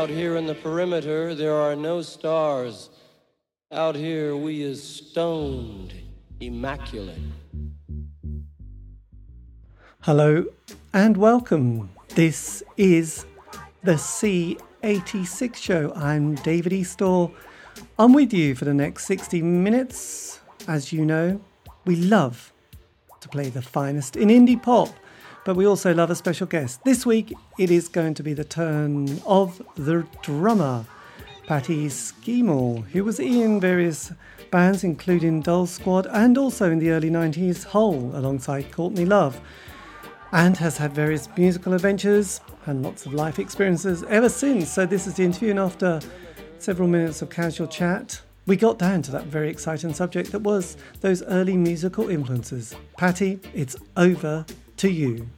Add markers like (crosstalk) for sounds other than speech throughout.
Out here in the perimeter, there are no stars. Out here, we is stoned, immaculate. Hello and welcome. This is the C86 show. I'm David Eastaugh. I'm with you for the next 60 minutes. As you know, we love to play the finest in indie pop, but we also love a special guest. This week, it is going to be the turn of the drummer, Patty Schemel, who was in various bands, including Doll Squad and also in the early 90s, Hole, alongside Courtney Love, and has had various musical adventures and lots of life experiences ever since. So, this is the interview, and after several minutes of casual chat, we got down to that very exciting subject that was those early musical influences. Patty, it's over to you.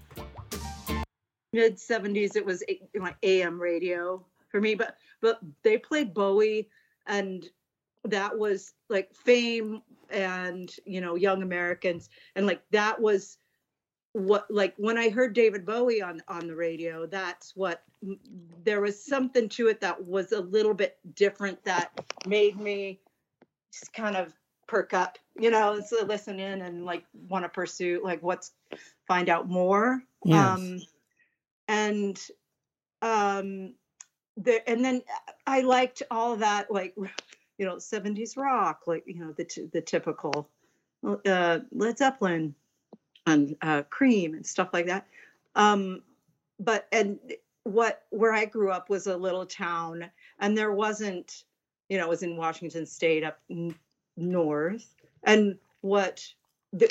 Mid 70s, it was like AM radio for me, but but they played Bowie, and that was like fame and you know young Americans, and like that was what like when I heard David Bowie on on the radio, that's what there was something to it that was a little bit different that made me just kind of perk up, you know, listen in and like want to pursue like what's find out more. Yes. Um and um the and then I liked all that like you know 70s rock like you know the t- the typical uh Led Zeppelin and uh, cream and stuff like that. Um, but and what where I grew up was a little town, and there wasn't, you know, it was in Washington State up n- north, and what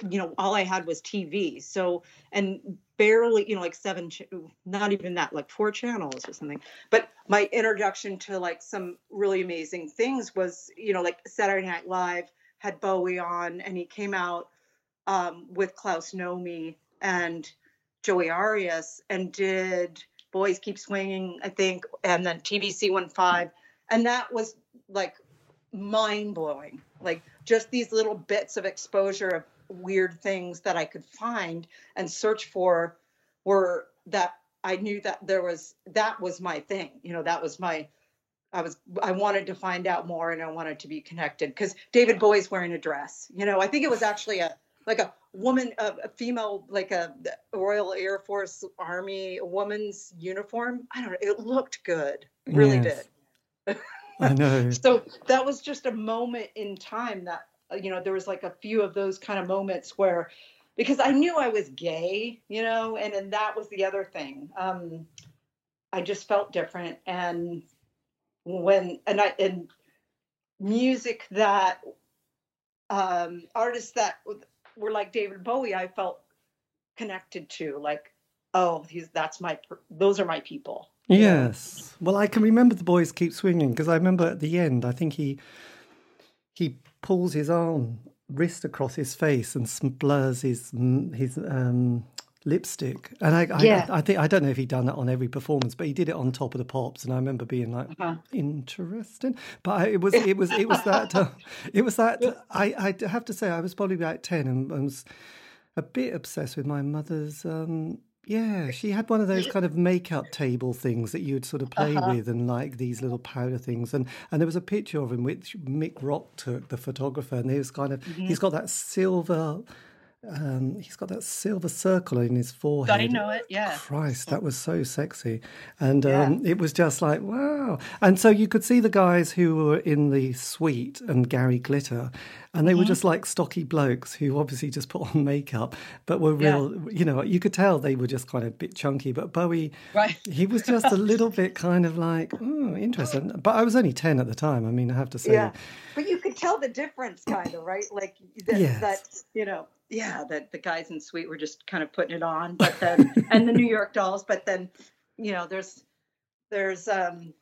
you know, all I had was TV. So and barely, you know, like seven, ch- not even that, like four channels or something. But my introduction to like some really amazing things was, you know, like Saturday Night Live had Bowie on, and he came out um, with Klaus Nomi and Joey Arias and did Boys Keep Swinging, I think, and then TVC 15. And that was like mind blowing. Like just these little bits of exposure of weird things that I could find and search for were that I knew that there was that was my thing. You know, that was my I was I wanted to find out more and I wanted to be connected because David Bowie's wearing a dress. You know, I think it was actually a like a woman, a, a female, like a Royal Air Force Army woman's uniform. I don't know. It looked good, really Yes. did. I know. (laughs) So that was just a moment in time that you know there was like a few of those kind of moments where because I knew I was gay, you know, and and that was the other thing. Um, I just felt different, and when and I and music that um, artists that were like David Bowie, I felt connected to. Like, oh, he's that's my those are my people. Yes. Well, I can remember the boys keep swinging because I remember at the end, I think he he pulls his arm wrist across his face and blurs his his um, lipstick. And I, I, Yeah. I, think I don't know if he'd done that on every performance, but he did it on Top of the Pops, and I remember being like, Uh-huh. interesting. But I, it was it was it was that uh, (laughs) it was that I I have to say I was probably about ten and, and was a bit obsessed with my mother's. Um, yeah, she had one of those kind of makeup table things that you'd sort of play Uh-huh. with, and like these little powder things. And and there was a picture of him which Mick Rock took, the photographer, and he was kind of Mm-hmm. he's got that silver. Um, he's got that silver circle in his forehead. I know it, yeah. Christ, that was so sexy. And Yeah. um, it was just like, wow. And so you could see the guys who were in the Sweet and Gary Glitter, and they were Mm-hmm. just like stocky blokes who obviously just put on makeup, but were Yeah. real, you know, you could tell they were just kind of a bit chunky. But Bowie, Right. he was just a little bit kind of like, oh, interesting. But I was only 10 at the time. I mean, I have to say, Yeah, but you could tell the difference, kind of, right? Like that, Yes. that you know, yeah, that the guys in Sweet were just kind of putting it on, but then (laughs) and the New York Dolls, but then you know, there's there's um,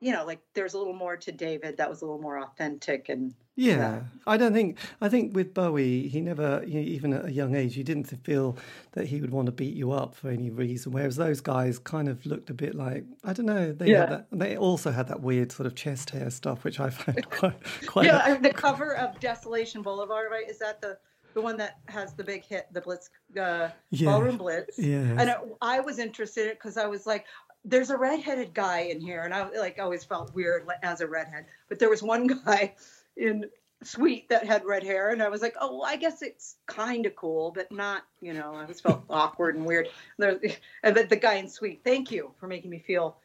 you know, like there's a little more to David that was a little more authentic and Yeah, I don't think. I think with Bowie, he never, you know, even at a young age, you didn't feel that he would want to beat you up for any reason. Whereas those guys kind of looked a bit like I don't know. They Yeah. had that. They also had that weird sort of chest hair stuff, which I found (laughs) quite quite. yeah, I- the (laughs) cover of Desolation Boulevard, right? Is that the the one that has the big hit, the Blitz uh, Yeah. Ballroom Blitz? Yeah. And it, I was interested because I was like, there's a redheaded guy in here, and I like always felt weird as a redhead. But there was one (laughs) guy in Sweet that had red hair, and I was like, oh, well, I guess it's kind of cool, but not, you know, I just felt (laughs) awkward and weird. And the, the guy in Sweet, thank you for making me feel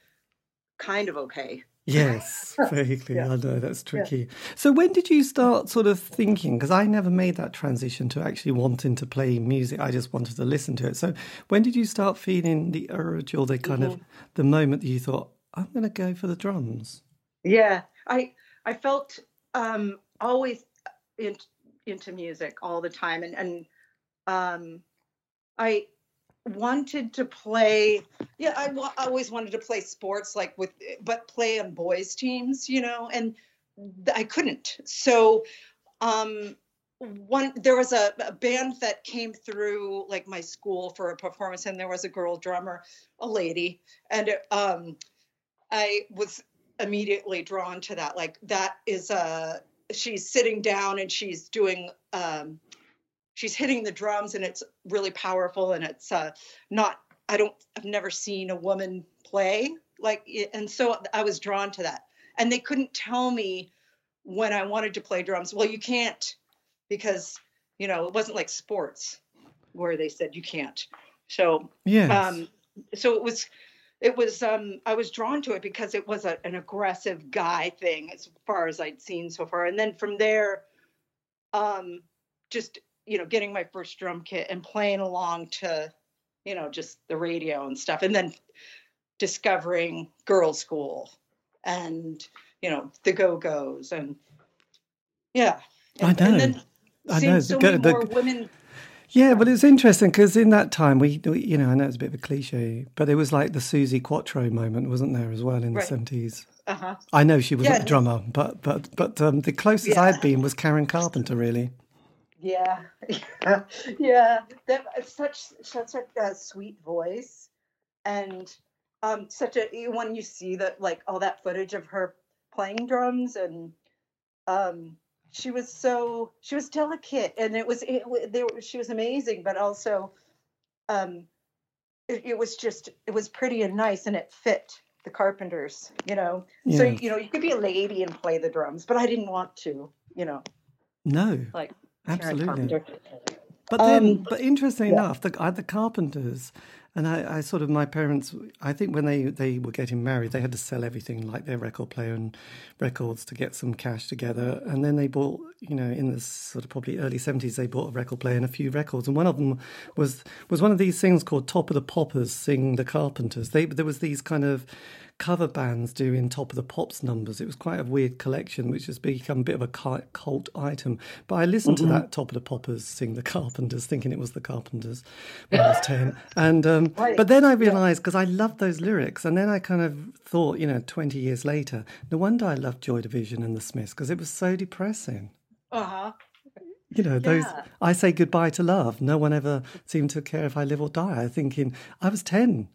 kind of okay. Yes, (laughs) vaguely. yeah. I know that's tricky. Yeah. So, when did you start sort of thinking? Because I never made that transition to actually wanting to play music. I just wanted to listen to it. So, when did you start feeling the urge or the kind mm-hmm. of the moment that you thought, "I'm going to go for the drums"? Yeah, I I felt um, always in, into music all the time, and and um, I wanted to play yeah I, w- I always wanted to play sports like with but play on boys teams you know and i couldn't. So um one there was a, a, band that came through like my school for a performance and there was a girl drummer a lady and um i was immediately drawn to that like that is a she's sitting down and she's doing um she's hitting the drums and it's really powerful and it's uh, not i don't i've never seen a woman play like and so i was drawn to that. And they couldn't tell me when i wanted to play drums. Well you can't because you know it wasn't like sports where they said you can't. So yeah um so it was it was um i was drawn to it because it was a, an aggressive guy thing as far as i'd seen so far. And then from there um just you know, getting my first drum kit and playing along to, you know, just the radio and stuff. And then discovering Girlschool and, you know, the Go Go's and yeah. And, I know. And then I know. So the, the, more women yeah, but it's interesting because in that time, we, we, you know, I know it's a bit of a cliche, but it was like the Suzi Quatro moment, wasn't there, as well in the seventies? Uh-huh. I know she wasn't yeah, a drummer, but but but um, the closest yeah. I'd been was Karen Carpenter, really. Yeah, yeah, (laughs) yeah. That such such a, a sweet voice, and um, such a when you see that like all that footage of her playing drums and um, she was so she was delicate and it was it, they were, she was amazing, but also um, it, it was just it was pretty and nice and it fit the Carpenters, you know. Yeah. So you know you could be a lady and play the drums, but I didn't want to, you know. No. Like Absolutely. But then, um, but interesting yeah. enough, the, the Carpenters, and I, I, sort of my parents. I think when they they were getting married, they had to sell everything, like their record player and records, to get some cash together. And then they bought, you know, in the sort of probably early seventies, they bought a record player and a few records. And one of them was was one of these things called Top of the Poppers sing the Carpenters. They there was these kind of cover bands doing Top of the Pops numbers. It was quite a weird collection, which has become a bit of a cult item. But I listened mm-hmm. to that Top of the Poppers sing the Carpenters, thinking it was the Carpenters when I was 10. (laughs) And, um, right. but then I realized, because I loved those lyrics, and then I kind of thought, you know, 20 years later, no wonder I loved Joy Division and the Smiths, because it was so depressing. Uh huh. You know, those yeah. I say goodbye to love. No one ever seemed to care if I live or die. I thinking I was 10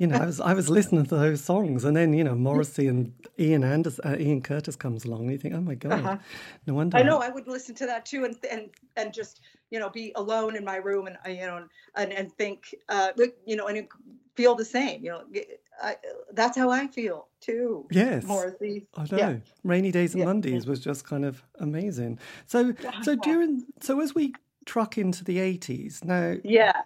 you know, I was I was listening to those songs, and then you know Morrissey and Ian Anders, uh, Ian Curtis comes along, and you think, oh my god, uh-huh. no wonder. I know I would listen to that too, and and and just you know be alone in my room, and you know, and and think, uh, you know, and feel the same. You know, I, that's how I feel too. Yes, Morrissey. I know. Yeah. Rainy days and yeah. Mondays was just kind of amazing. So so (laughs) during so as we truck into the eighties now. Yeah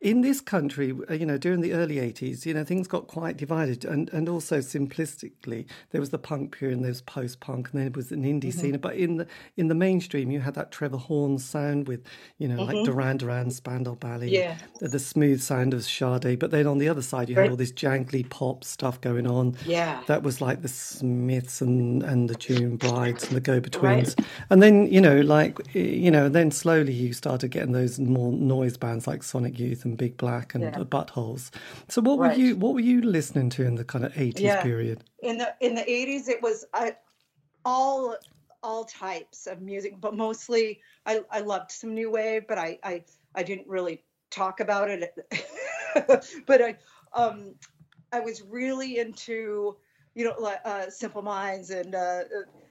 in this country, uh, you know, during the early 80s, you know, things got quite divided. And, and also simplistically, there was the punk period and there was post punk and then it was an indie mm-hmm. scene. But in the in the mainstream, you had that Trevor Horn sound with, you know, mm-hmm. like Duran Duran, Spandau Ballet, yeah. the, the, smooth sound of Sade. But then on the other side, you right. had all this jangly pop stuff going on. Yeah. That was like the Smiths and, and the June Brides and the Go Betweens. Right. And then, you know, like, you know, then slowly you started getting those more noise bands like Sonic Youth and Big Black and yeah. Buttholes. So what right. were you what were you listening to in the kind of eighties yeah. period? In the in the eighties, it was I, all all types of music, but mostly I, I loved some new wave, but I I, I didn't really talk about it. (laughs) but I um I was really into you know like uh, Simple Minds and uh,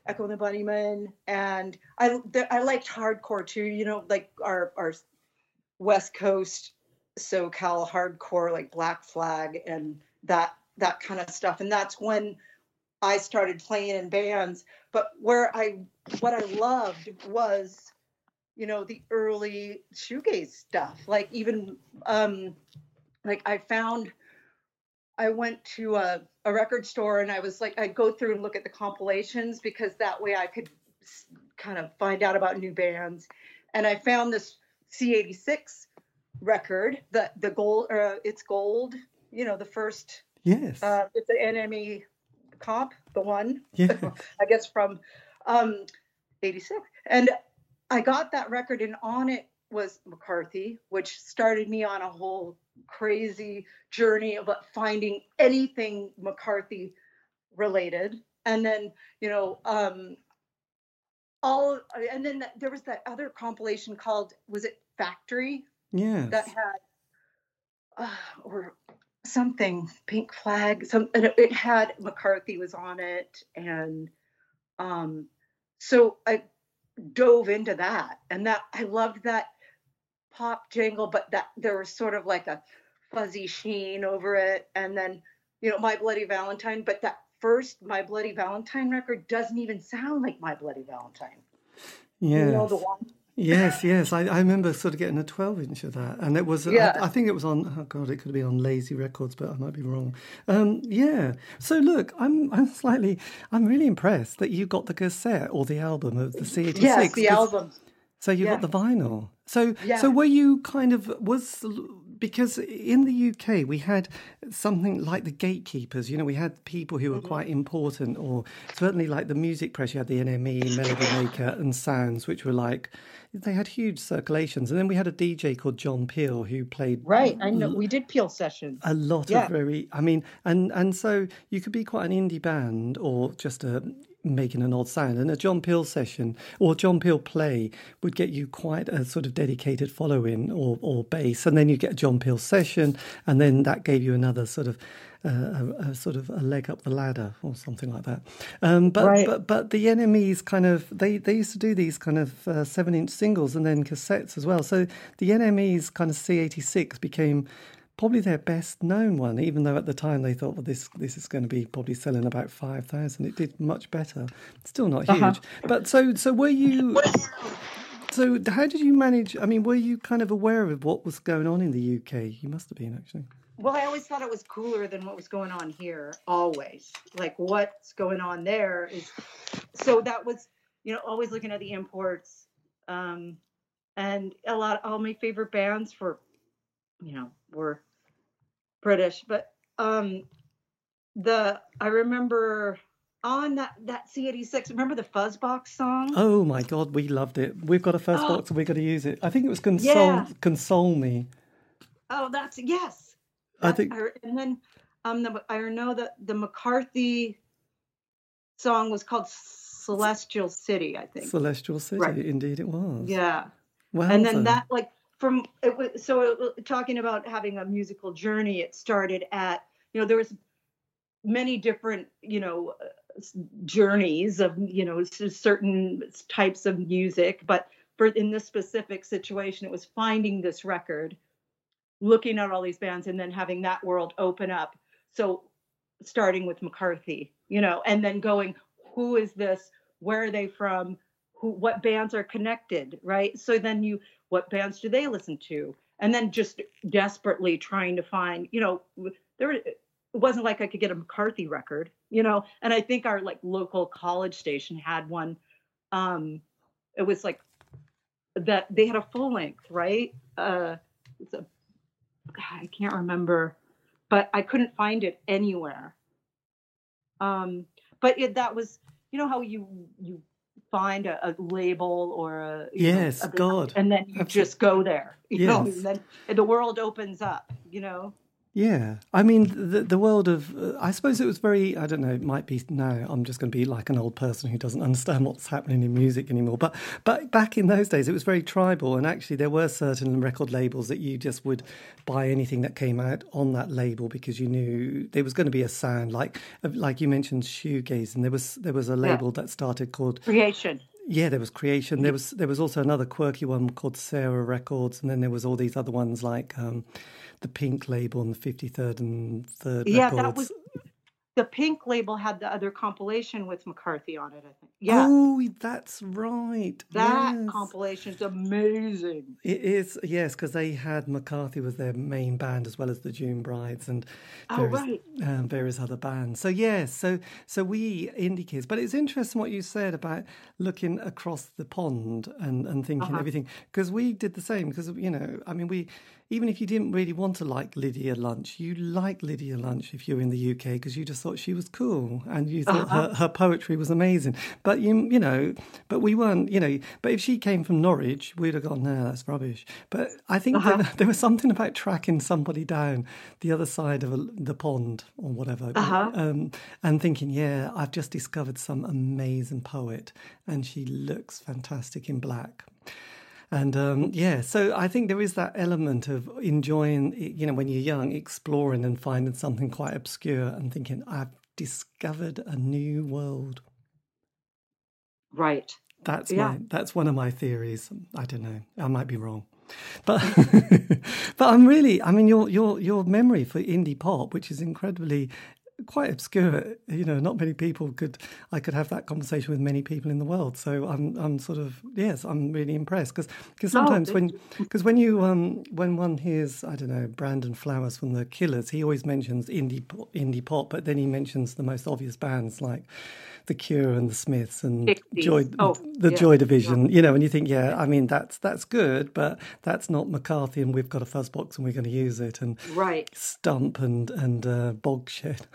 Echo and the Bunnymen, and I I liked hardcore too. You know, like our our West Coast SoCal hardcore like Black Flag and that that kind of stuff, and that's when I started playing in bands. But where I what I loved was, you know, the early shoegaze stuff. Like even um, like I found I went to a, a record store and I was like, I'd go through and look at the compilations because that way I could kind of find out about new bands. And I found this C86 record, the the gold, uh, it's gold, you know, the first. Yes. Uh, it's an NME comp, the one. Yeah. (laughs) I guess from um, 86. And I got that record, and on it was McCarthy, which started me on a whole crazy journey of finding anything McCarthy related. And then, you know, um, all, and then there was that other compilation called, was it Factory? Yeah. That had, uh, or something, Pink Flag, some, and it, it had McCarthy was on it. And um, so I dove into that. And that, I loved that pop jangle, but that there was sort of like a fuzzy sheen over it. And then, you know, My Bloody Valentine, but that first My Bloody Valentine record doesn't even sound like My Bloody Valentine. Yeah. You know the one? Yes, yes. I, I remember sort of getting a 12 inch of that. And it was, Yeah. I, I think it was on, oh God, it could have been on Lazy Records, but I might be wrong. Um, yeah. So look, I'm, I'm slightly, I'm really impressed that you got the cassette or the album of the C86. Yes, the album. So you Yeah. got the vinyl. So Yeah. so were you kind of was because in the UK we had something like the gatekeepers. You know, we had people who were Mm-hmm. quite important, or certainly like the music press. You had the NME, Melody Maker, and Sounds, which were like they had huge circulations. And then we had a DJ called John Peel who played Right. I know. We did Peel sessions. a lot Yeah. of very i mean and and so you could be quite an indie band or just a making an odd sound and a john peel session or john peel play would get you quite a sort of dedicated following or or base and then you get a john peel session and then that gave you another sort of a, a sort of a leg up the ladder or something like that. Um, but Right. but but the NME's kind of they they used to do these kind of uh, seven inch singles and then cassettes as well. So the NME's kind of C86 became probably their best known one, even though at the time they thought, well, this this is going to be probably selling about five thousand. It did much better. Still not huge, Uh-huh. but so so were you? So how did you manage? I mean, were you kind of aware of what was going on in the UK? You must have been actually. Well, I always thought it was cooler than what was going on here, always. Like what's going on there is so that was, you know, always looking at the imports. Um and a lot all my favorite bands for you know, were British, but um the I remember on that that C86, remember the Fuzzbox song? Oh my God, we loved it. We've got a first Oh. box and we've got to use it. I think it was console Yeah. console me. Oh, that's yes. I think and then um the, I know that the McCarthy song was called Celestial City, I think. Celestial City. Right. Indeed, it was. Yeah. Well, and then that like from it was so it, talking about having a musical journey it started at you know there was many different you know journeys of you know certain types of music but for in this specific situation it was finding this record looking at all these bands and then having that world open up. So starting with mccarthy you know and then going who is this? Where are they from? Who what bands are connected right? So then you what bands do they listen to? And then just desperately trying to find you know there it wasn't like i could get a mccarthy record you know? And i think our like local college station had one um it was like that they had a full length right? Uh it's a i can't remember but i couldn't find it anywhere um but it, that was you know how you you find a, a label or a you know, Yes, a God. and then you Absolute- just go there you know Yes. and then the world opens up you know Yeah, I mean the the world of uh, I suppose it was very I don't know it might be now I'm just going to be like an old person who doesn't understand what's happening in music anymore but but back in those days it was very tribal and actually there were certain record labels that you just would buy anything that came out on that label because you knew there was going to be a sound like like you mentioned shoegaze and there was there was a label that started called creation. Yeah, there was Creation. There was there was also another quirky one called Sarah Records, and then there was all these other ones like um, the Pink label and the Fifty Third and Third. Yeah, Records. that was the pink label had the other compilation with McCarthy on it, I think. Yeah. Oh, that's right. that yes. compilation is amazing. It is, yes, because they had McCarthy was their main band as well as the June Brides and Oh, various, right. um, various other bands. So yes, so so we indie kids. But it's interesting what you said about looking across the pond and and thinking Uh-huh. everything because we did the same. Because you know, I mean, we even if you didn't really want to like Lydia Lunch, you liked Lydia Lunch if you were in the UK because you just thought she was cool and you thought Uh-huh. her, her poetry was amazing. But you you know, but we weren't you know. But if she came from Norwich, we'd have gone, no, that's rubbish. But I think Uh-huh. there, (laughs) there was something about tracking somebody down the other side of a, the pond or whatever, Uh-huh. um, and thinking, yeah, I've just discovered some amazing poet, and she looks fantastic in black. And um, yeah, so I think there is that element of enjoying, you know, when you're young, exploring and finding something quite obscure and thinking, I've discovered a new world. Right. That's Yeah. my that's one of my theories. I don't know. I might be wrong. But (laughs) (laughs) but I'm really I mean your your your memory for indie pop, which is incredibly quite obscure, you know, not many people could I could have that conversation with many people in the world. So I'm I'm sort of yes, I'm really impressed because because Oh, sometimes when because when you um when one hears I don't know Brandon Flowers from the Killers, he always mentions indie indie pop, but then he mentions the most obvious bands like the Cure and the Smiths and Pixies. Joy Oh, the yeah, Joy Division, you know, and you think, yeah, I mean that's that's good, but that's not McCarthy, and we've got a fuzz box and we're going to use it, and Right. Stump and and uh, Bogshed. (laughs)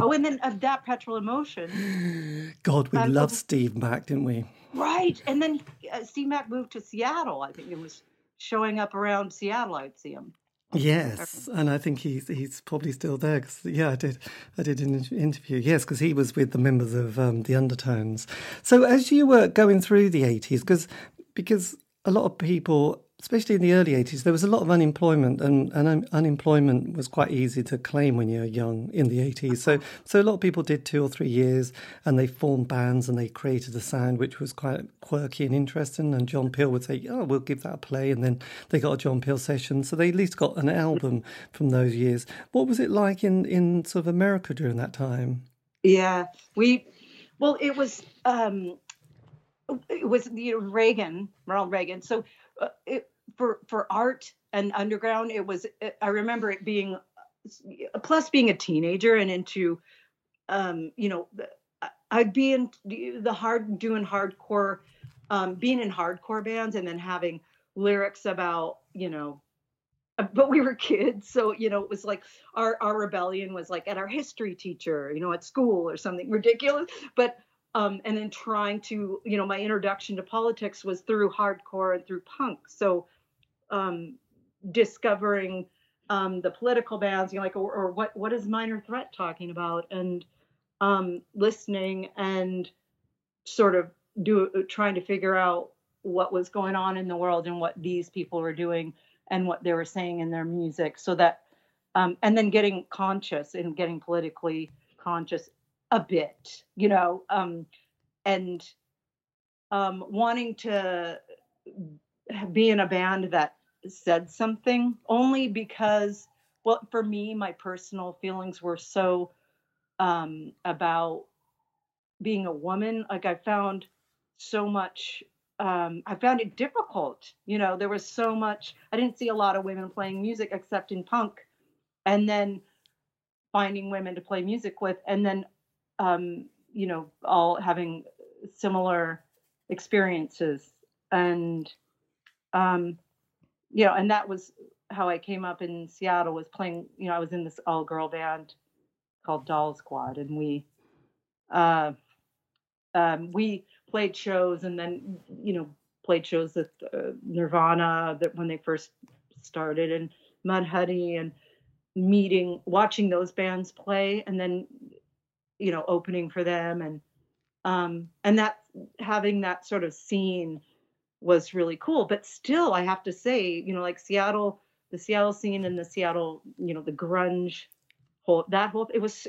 Oh, and then of That Petrol Emotion. God, we loved oh. Steve Mack, didn't we? Right. And then uh, Steve Mack moved to Seattle. I think it was showing up around Seattle. I'd see him. Yes, and I think he's he's probably still there. 'cause, yeah, I did I did an interview. Yes, because he was with the members of um, the Undertones. So as you were going through the eighties, because because a lot of people, especially in the early eighties, there was a lot of unemployment, and, and un- unemployment was quite easy to claim when you're young in the eighties. So so a lot of people did two or three years, and they formed bands and they created a sound which was quite quirky and interesting. And John Peel would say, "Oh, we'll give that a play," and then they got a John Peel session. So they at least got an album from those years. What was it like in in sort of America during that time? Yeah. We, well, it was, um, it was you know, Reagan, Ronald Reagan. So uh, it, for, for art and underground, it was, I remember it being, plus being a teenager and into, um, you know, I'd be in the hard, doing hardcore, um, being in hardcore bands and then having lyrics about, you know, but we were kids so you know it was like our our rebellion was like at our history teacher you know at school or something ridiculous. But um and then trying to you know my introduction to politics was through hardcore and through punk. So um discovering um the political bands you know like or, or what what is minor threat talking about? And um listening and sort of do trying to figure out what was going on in the world and what these people were doing and what they were saying in their music so that um, and then getting conscious and getting politically conscious a bit you know um, and um, wanting to be in a band that said something only because well for me my personal feelings were so um, about being a woman like i found so much um, I found it difficult. You know, there was so much. I didn't see a lot of women playing music except in punk, and then finding women to play music with, and then, um, you know, all having similar experiences, and, um, you know, and that was how I came up in Seattle. Was playing. You know, I was in this all-girl band called Doll Squad, and we, uh, um, we played shows and then you know played shows with uh, Nirvana that when they first started and Mudhoney and meeting watching those bands play and then you know opening for them and um and that having that sort of scene was really cool but still I have to say you know like Seattle the Seattle scene and the Seattle you know the grunge whole that whole it was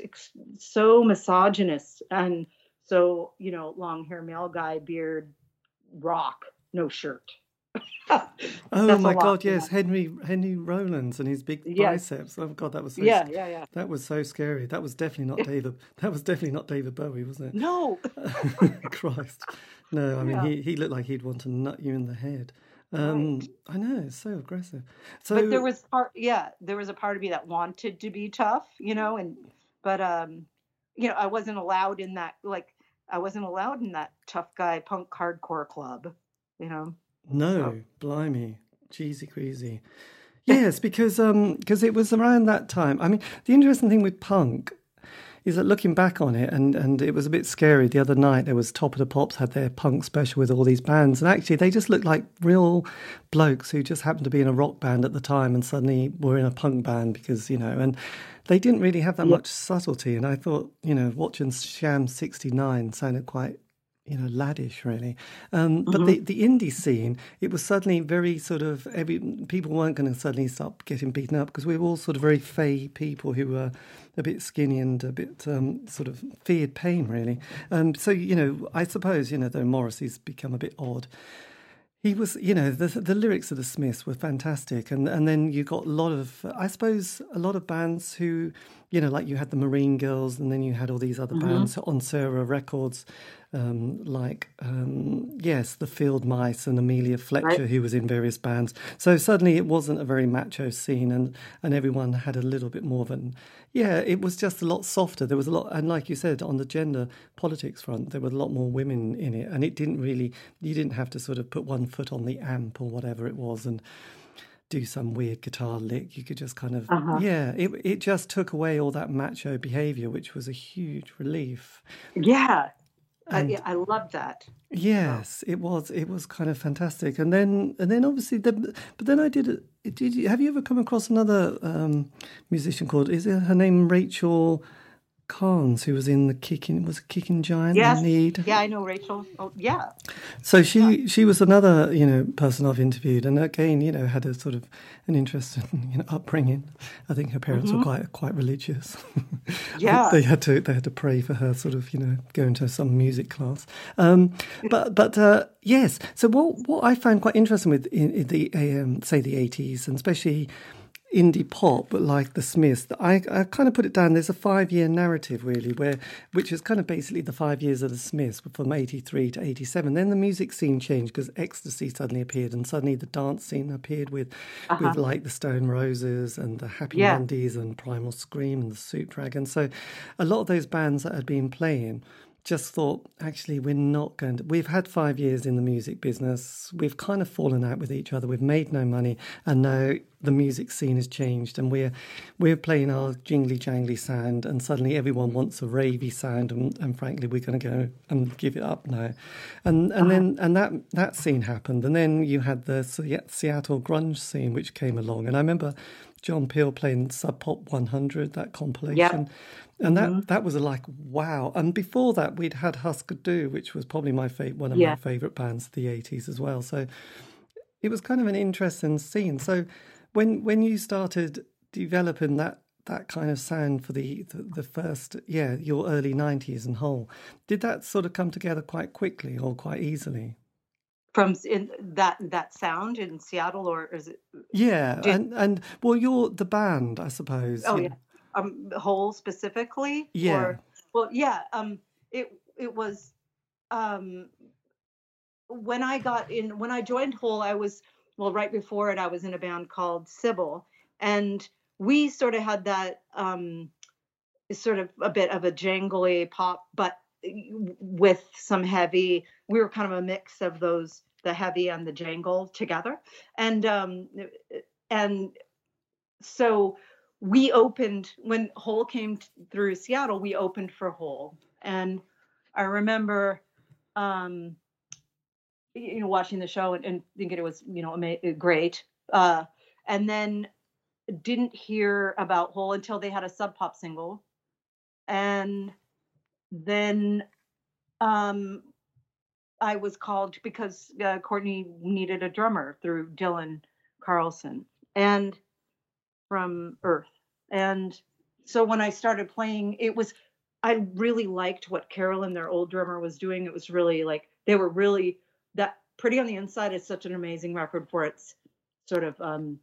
so misogynist and So, you know, long hair male guy, beard, rock, no shirt. (laughs) Oh my God, yes. Henry Henry Rollins and his big Yes. biceps. Oh God, that was so Yeah, yeah, yeah. that was so scary. That was definitely not (laughs) David. That was definitely not David Bowie, wasn't it? No. (laughs) Christ, no. I mean, Yeah. he he looked like he'd want to nut you in the head. Um, Right. I know, it's so aggressive. So but there was part yeah there was a part of me that wanted to be tough you know and but um you know i wasn't allowed in that like i wasn't allowed in that tough guy punk hardcore club you know No, blimey, cheesy queasy. Yes, because um, because it was around that time. I mean, the interesting thing with punk is that looking back on it, and and it was a bit scary. The other night there was Top of the Pops had their punk special with all these bands, and actually they just looked like real blokes who just happened to be in a rock band at the time, and suddenly were in a punk band because you know, and they didn't really have that much subtlety. And I thought, you know, watching Sham '69 sounded quite you know, laddish really. Um, but the, the indie scene, it was suddenly very sort of every people weren't going to suddenly stop getting beaten up because we were all sort of very fey people who were a bit skinny and a bit um, sort of feared pain really. Um, so you know, I suppose you know, though Morrissey's become a bit odd. He was, you know, the the lyrics of the Smiths were fantastic, and and then you got a lot of, I suppose, a lot of bands who, you know, like you had the Marine Girls, and then you had all these other bands on Sarah Records, um, like um, yes, the Field Mice and Amelia Fletcher, Right. who was in various bands. So suddenly it wasn't a very macho scene, and and everyone had a little bit more of an, yeah, it was just a lot softer. There was a lot, and like you said, on the gender politics front, there were a lot more women in it, and it didn't really, you didn't have to sort of put one foot on the amp or whatever it was, and do some weird guitar lick. You could just kind of, Uh-huh. yeah, it it just took away all that macho behavior, which was a huge relief. yeah I, And- yeah, I love that Yes, it was. It was kind of fantastic, and then and then obviously, the, but then I did. it- Did you have you ever come across another um, musician called? Is it her name Rachel Carns, who was in the Kicking? Was a Kicking Giant? yes Need? yeah i know rachel oh yeah So she she was another you know person I've interviewed, and again you know had a sort of an interesting (laughs) you know upbringing. I think her parents were quite quite religious. (laughs) Yeah. they had to they had to pray for her sort of you know going to some music class. Um, but but uh, yes, so what what I found quite interesting with in, in the um, say the eighties and especially indie pop but like the Smiths, I, I kind of put it down. There's a five year narrative really, where which is kind of basically the five years of the Smiths from '83 to '87. Then the music scene changed because ecstasy suddenly appeared, and suddenly the dance scene appeared with uh-huh. with like the Stone Roses and the Happy Yeah. Mondays and Primal Scream and the Soup Dragon. So a lot of those bands that had been playing just thought, actually, we're not going to. We've had five years in the music business. We've kind of fallen out with each other. We've made no money, and now the music scene has changed, and we're we're playing our jingly jangly sound, and suddenly everyone wants a ravey sound, and, and frankly, we're going to go and give it up now. And and uh-huh. then and that that scene happened, and then you had the Seattle grunge scene, which came along, and I remember. John Peel playing Sub Pop 100, that compilation. And that, mm-hmm. that was like, wow. And before that, we'd had Husker Du, which was probably my fa- one of Yeah. my favourite bands of the 80s as well. So it was kind of an interesting scene. So when when you started developing that that kind of sound for the, the, the first, yeah, your early 90s and Hole, did that sort of come together quite quickly or quite easily? from in that that sound in seattle or is it Yeah, Did- and, and well, you're the band, I suppose. oh yeah um Hole specifically Yeah. or, well yeah um it it was um when i got in when i joined Hole. i was well right before it i was in a band called sybil and we sort of had that um sort of a bit of a jangly pop but with some heavy we were kind of a mix of those the heavy and the jangle together and um and so we opened when Hole came through Seattle. We opened for Hole, and I remember, um, you know, watching the show and, and thinking it was, you know, ama- great. Uh, and then didn't hear about Hole until they had a Sub Pop single, and then um, I was called because uh, Courtney needed a drummer through Dylan Carlson, and from Earth. And so when I started playing, it was I really liked what Carolyn, their old drummer, was doing. It was really like they were really that Pretty on the Inside is such an amazing record for its sort of um,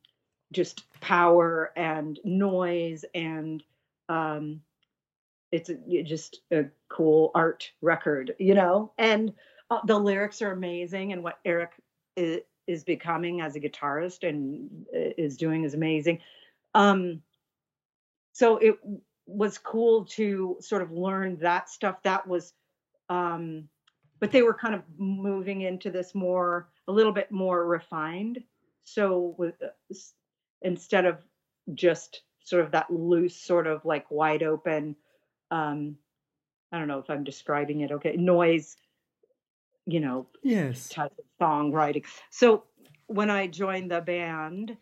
just power and noise and um, it's a, just a cool art record, you know. And uh, the lyrics are amazing, and what Eric is, is, becoming as a guitarist and uh, is doing is amazing. Um, so it was cool to sort of learn that stuff. That was, um, but they were kind of moving into this more, a little bit more refined. So with uh, instead of just sort of that loose, sort of like wide open um I don't know if I'm describing it okay, noise, you know, yes, type of songwriting. So when I joined the band,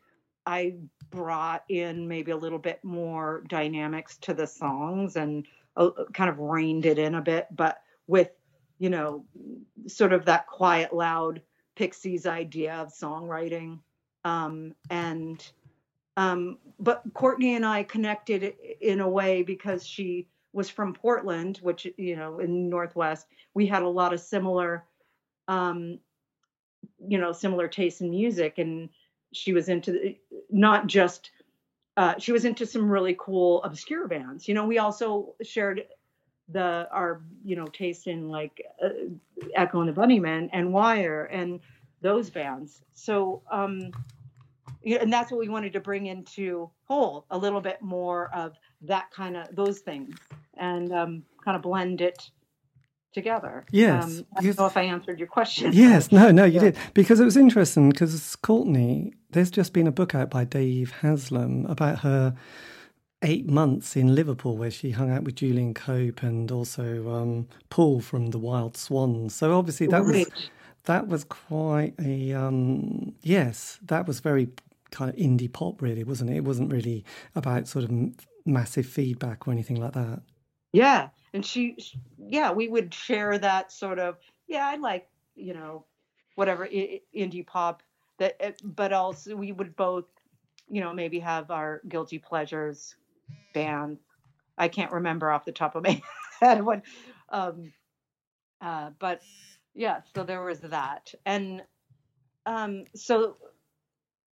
I brought in maybe a little bit more dynamics to the songs and uh, kind of reined it in a bit, but with, you know, sort of that quiet, loud Pixies idea of songwriting. Um, and, um, but Courtney and I connected in a way because she was from Portland, which you know in Northwest, we had a lot of similar, um, you know, similar tastes in music, and she was into not just. Uh, she was into some really cool obscure bands. You know, we also shared the our you know taste in like uh, Echo and the Bunnymen and Wire and those bands. So um, and that's what we wanted to bring into Hole a little bit more of that kind of those things and um, kind of blend it together. Yes. Um, I don't know if I answered your question. Yes, no, no, you yeah. did. Because it was interesting because Courtney, there's just been a book out by Dave Haslam about her eight months in Liverpool where she hung out with Julian Cope and also um, Paul from the Wild Swans. So obviously that right. was that was quite a um, yes, that was very kind of indie pop really, wasn't it? It wasn't really about sort of massive feedback or anything like that. Yeah, and she, she yeah, we would share that sort of yeah, I like you know whatever indie pop that, eh, but also we would both you know maybe have our guilty pleasures band. I can't remember off the top of my (laughs) head what, um, uh, but yeah, so there was that, and um, so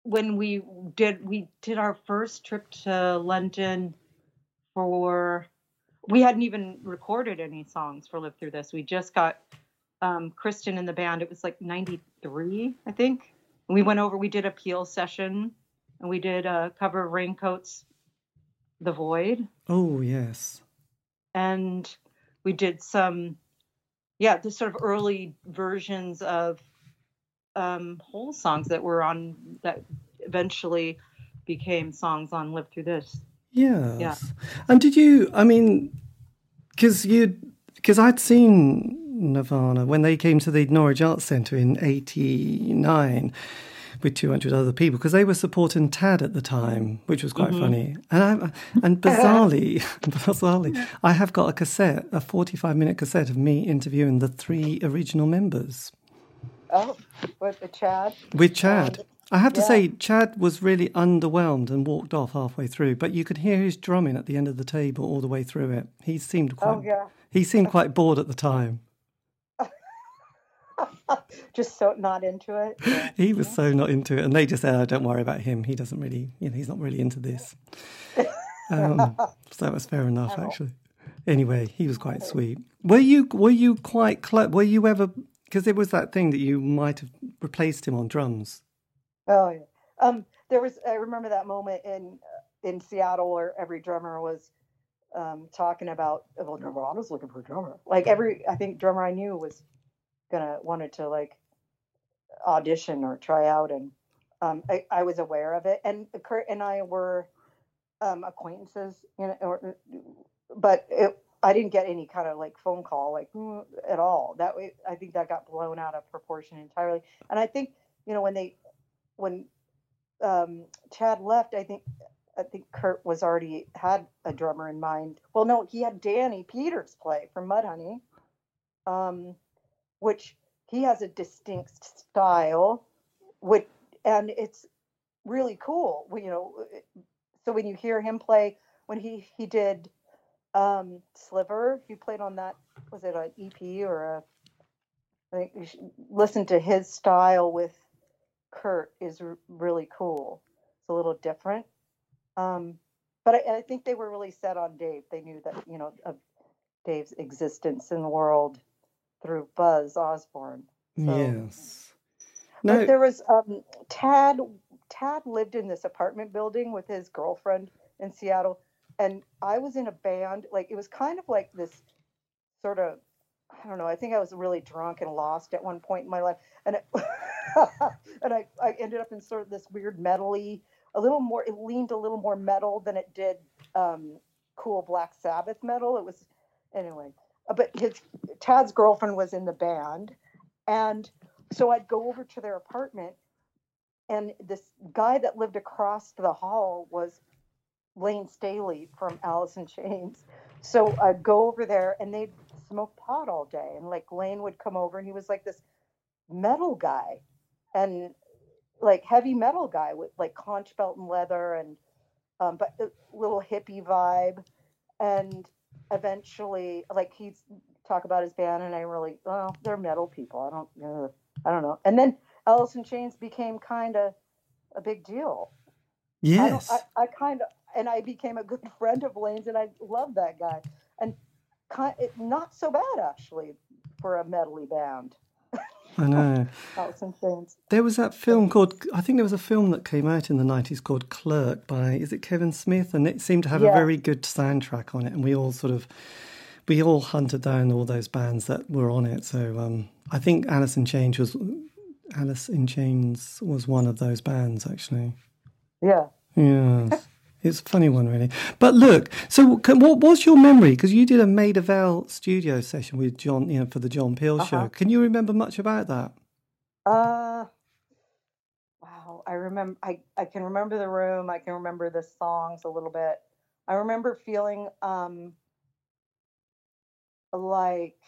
when we did we did our first trip to London for we hadn't even recorded any songs for Live Through This. We just got um, Kristen in the band. It was like 93, I think. And we went over, we did a peel session and we did a cover of Raincoats, The Void. Oh, yes. And we did some, yeah, the sort of early versions of um, Hole songs that were on, that eventually became songs on Live Through This. Yes. Yeah. And did you, I mean, because you, because I'd seen Nirvana when they came to the Norwich Arts Centre in 89 with 200 other people because they were supporting Tad at the time, which was quite mm-hmm. funny. And I, and bizarrely, (laughs) bizarrely, I have got a cassette, a 45 minute cassette of me interviewing the three original members. Oh, with the Chad? With Chad. I have to yeah. say, Chad was really underwhelmed and walked off halfway through, but you could hear his drumming at the end of the table all the way through it. He seemed oh, quite, oh, yeah. he seemed (laughs) quite bored at the time. (laughs) just so not into it. (laughs) Yeah. he was so not into it, and they just said, oh, "Don't worry about him. He doesn't really, you know, he's not really into this." Um, so that was fair enough, actually. Anyway, he was quite sweet. Were you were you quite close? Were you ever? Because it was that thing that you might have replaced him on drums. Oh yeah. Um, there was. I remember that moment in in Seattle where every drummer was um, talking about. Well, was looking for a drummer. Like every, I think drummer I knew was gonna wanted to like audition or try out, and um, I, I was aware of it. And Kurt and I were um, acquaintances, you know, or, but it, I didn't get any kind of like phone call like mm, at all. That way, I think that got blown out of proportion entirely. And I think you know when they when um, Chad left, I think I think Kurt was already had a drummer in mind. Well, no, he had Danny Peters play for Mudhoney, um, which he has a distinct style, which and it's really cool. You know, so when you hear him play, when he he did Um, Sliver, he played on that. Was it an EP or a? I think you should listen to his style with Kurt is r- really cool. It's a little different. Um, but I, I think they were really set on Dave. They knew that you know of Dave's existence in the world through Buzz Osborne. So- Yes. But there was um, Tad. Tad lived in this apartment building with his girlfriend in Seattle, and I was in a band. Like it was kind of like this sort of. I don't know. I think I was really drunk and lost at one point in my life, and it, (laughs) (laughs) and I, I ended up in sort of this weird metally, a little more. It leaned a little more metal than it did um, cool Black Sabbath metal. It was anyway. uh, But his Tad's girlfriend was in the band, and so I'd go over to their apartment, and this guy that lived across the hall was Layne Staley from Alice in Chains. So I'd go over there, and they'd smoke pot all day, and like Layne would come over, and he was like this metal guy, and like heavy metal guy with like conch belt and leather, and um, but a little hippie vibe, and eventually, like he'd talk about his band, and I really, well, they're metal people. I don't, uh, I don't know. And then Alice in Chains became kind of a big deal. I, Yes. I, I kind of, and I became a good (laughs) friend of Layne's, and I love that guy. And kind, it, not so bad actually for a metally band. I know. Alice in Chains. There was that film called, I think there was a film that came out in the 90s called Clerk by, is it Kevin Smith? And it seemed to have a very good soundtrack on it. And we all sort of, we all hunted down all those bands that were on it. So um, I think Alice in Chains was, Alice in Chains was one of those bands actually. Yeah. Yes. It's a funny one, really. But look, so can, what was your memory? Because you did a Maida Vale studio session with John, you know, for the John Peel Uh-huh. show. Can you remember much about that? Uh, wow. I remember. I I can remember the room. I can remember the songs a little bit. I remember feeling um like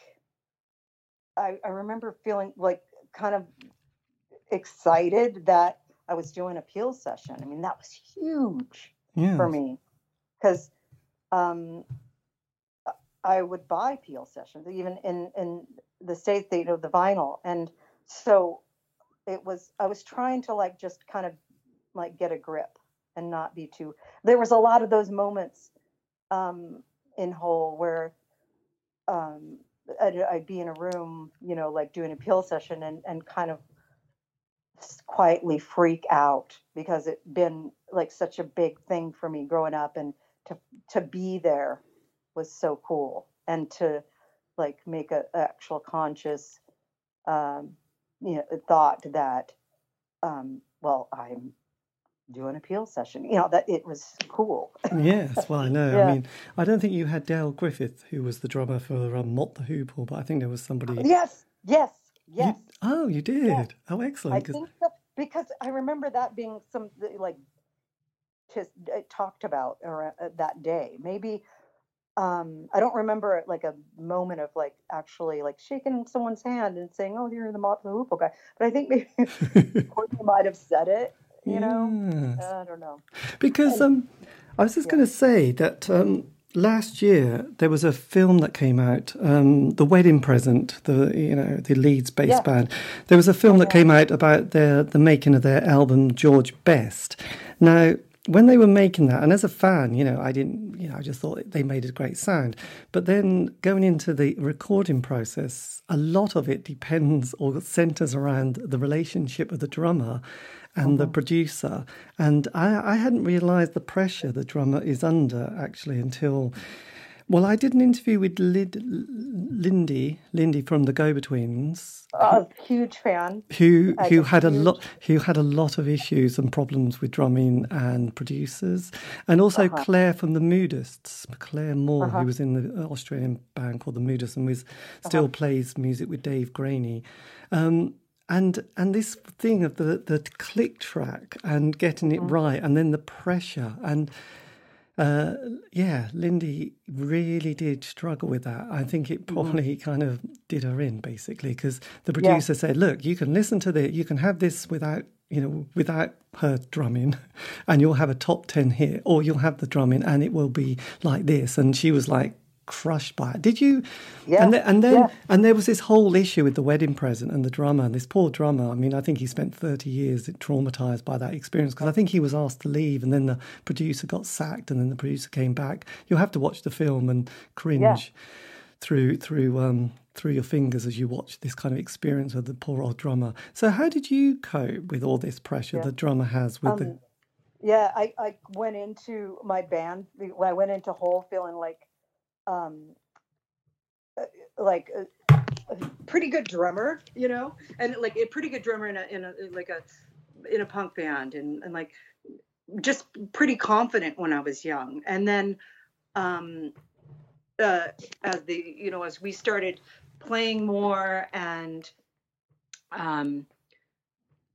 I I remember feeling like kind of excited that I was doing a peel session. I mean, that was huge Yeah. for me because um, I would buy peel sessions even in in the states they you know the vinyl and so it was I was trying to like just kind of like get a grip and not be too there was a lot of those moments um, in Hole where um, I'd, I'd be in a room you know like doing a peel session and and kind of quietly freak out because it been like such a big thing for me growing up and to to be there was so cool and to like make a actual conscious um you know thought that um well i'm doing a peel session you know that it was cool (laughs) Yes, well, I know. Yeah. I mean, I don't think you had Dale Griffin, who was the drummer for um, Mott the Hoople, but I think there was somebody. yes yes You- yes oh, you did. Oh, excellent. I think that because I remember that being some like just uh, talked about uh, that day. Maybe um, I don't remember like a moment of like actually like shaking someone's hand and saying, "Oh, you're the Mott the Hoople guy." But I think maybe (laughs) (laughs) Courtney might have said it. You know, Yes. I don't know. Because um, I was just going to say that um, last year there was a film that came out, um, The Wedding Present, the you know the Leeds based Yeah. Uh-huh. band. There was a film that came out about their the making of their album George Best. Now. When they were making that, and as a fan, you know, I didn't, you know, I just thought they made a great sound. But then going into the recording process, a lot of it depends or centers around the relationship of the drummer and the uh-huh. producer. And I, I hadn't realized the pressure the drummer is under actually until. Well, I did an interview with Lid, Lindy, Lindy from the Go Betweens, A huge fan. who As who had a lot who had a lot of issues and problems with drumming and producers, and also Uh-huh. Clare from the Moodists, Clare Moore, who was in the Australian band called the Moodists and was still Uh-huh. plays music with Dave Graney. Um, and and this thing of the the click track and getting Mm-hmm. it right, and then the pressure and. Uh, yeah, Lindy really did struggle with that. I think Mm-hmm. it probably kind of did her in, basically, because the producer said, "Look, you can listen to this, you can have this without you know, without her drumming, (laughs) and you'll have a top 10 hit, or you'll have the drumming and it will be like this. And she was like, crushed by it. Did you? Yeah. And, th- and then yeah. and there was this whole issue with the wedding present and the drummer. And this poor drummer. I mean, I think he spent thirty years traumatized by that experience because I think he was asked to leave, and then the producer got sacked, and then the producer came back. You'll have to watch the film and cringe Yeah. through through um through your fingers as you watch this kind of experience with the poor old drummer. So how did you cope with all this pressure Yeah. the drummer has with the Um, yeah, I, I went into my band. When I went into Hole feeling like, um, uh, like a, a pretty good drummer, you know, and like a pretty good drummer in a in a like a in a punk band, and and like just pretty confident when I was young, and then, um, uh, as the you know as we started playing more and, um.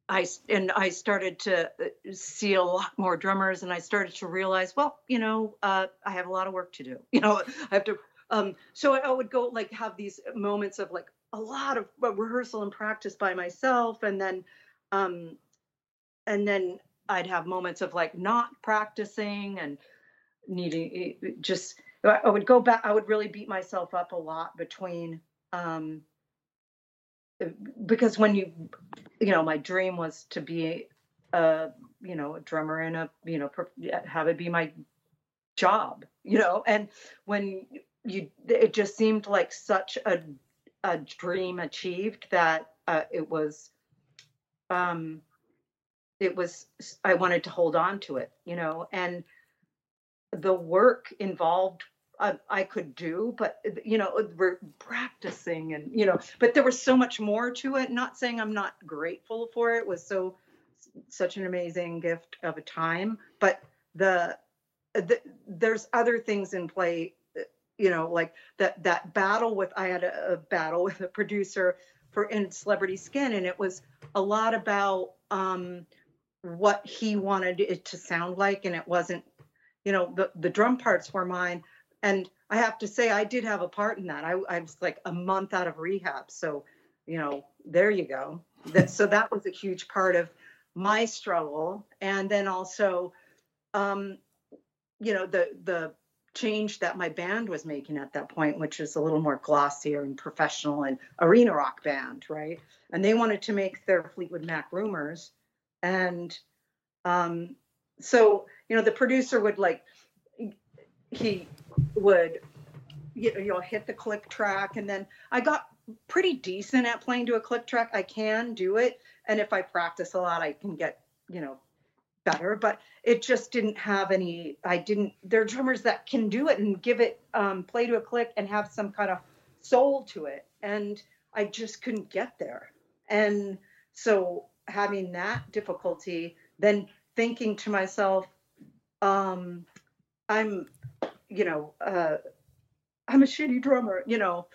I and I started to uh, see a lot more drummers, and I started to realize, well, you know, uh, I have a lot of work to do. (laughs) You know, I have to. Um, so I would go like have these moments of like a lot of uh, rehearsal and practice by myself, and then, um, and then I'd have moments of like not practicing and needing just. I would go back. I would really beat myself up a lot between. Um, because when you you know my dream was to be a you know a drummer and a you know have it be my job you know? And when you it just seemed like such a a dream achieved that uh, it was um it was i wanted to hold on to it you know? And the work involved I, I could do, but you know, we're practicing and you know, but there was so much more to it. Not saying I'm not grateful for it. it was so such an amazing gift of a time, but the, the there's other things in play. You know, like that that battle with I had a, a battle with a producer for in Celebrity Skin, and it was a lot about um, what he wanted it to sound like, and it wasn't. You know, the the drum parts were mine and I have to say, I did have a part in that. I, I was like a month out of rehab, so you know, there you go. That so that was a huge part of my struggle, and then also, um, you know, the the change that my band was making at that point, which is a little more glossier and professional and arena rock band, right? And they wanted to make their Fleetwood Mac rumors, and um, so you know, the producer would like he would you know, you know hit the click track and then i got pretty decent at playing to a click track. I can do it and if i practice a lot i can get you know better but it just didn't have any i didn't there are drummers that can do it and give it um, play to a click and have some kind of soul to it and i just couldn't get there. And so having that difficulty then thinking to myself um i'm you know uh i'm a shitty drummer you know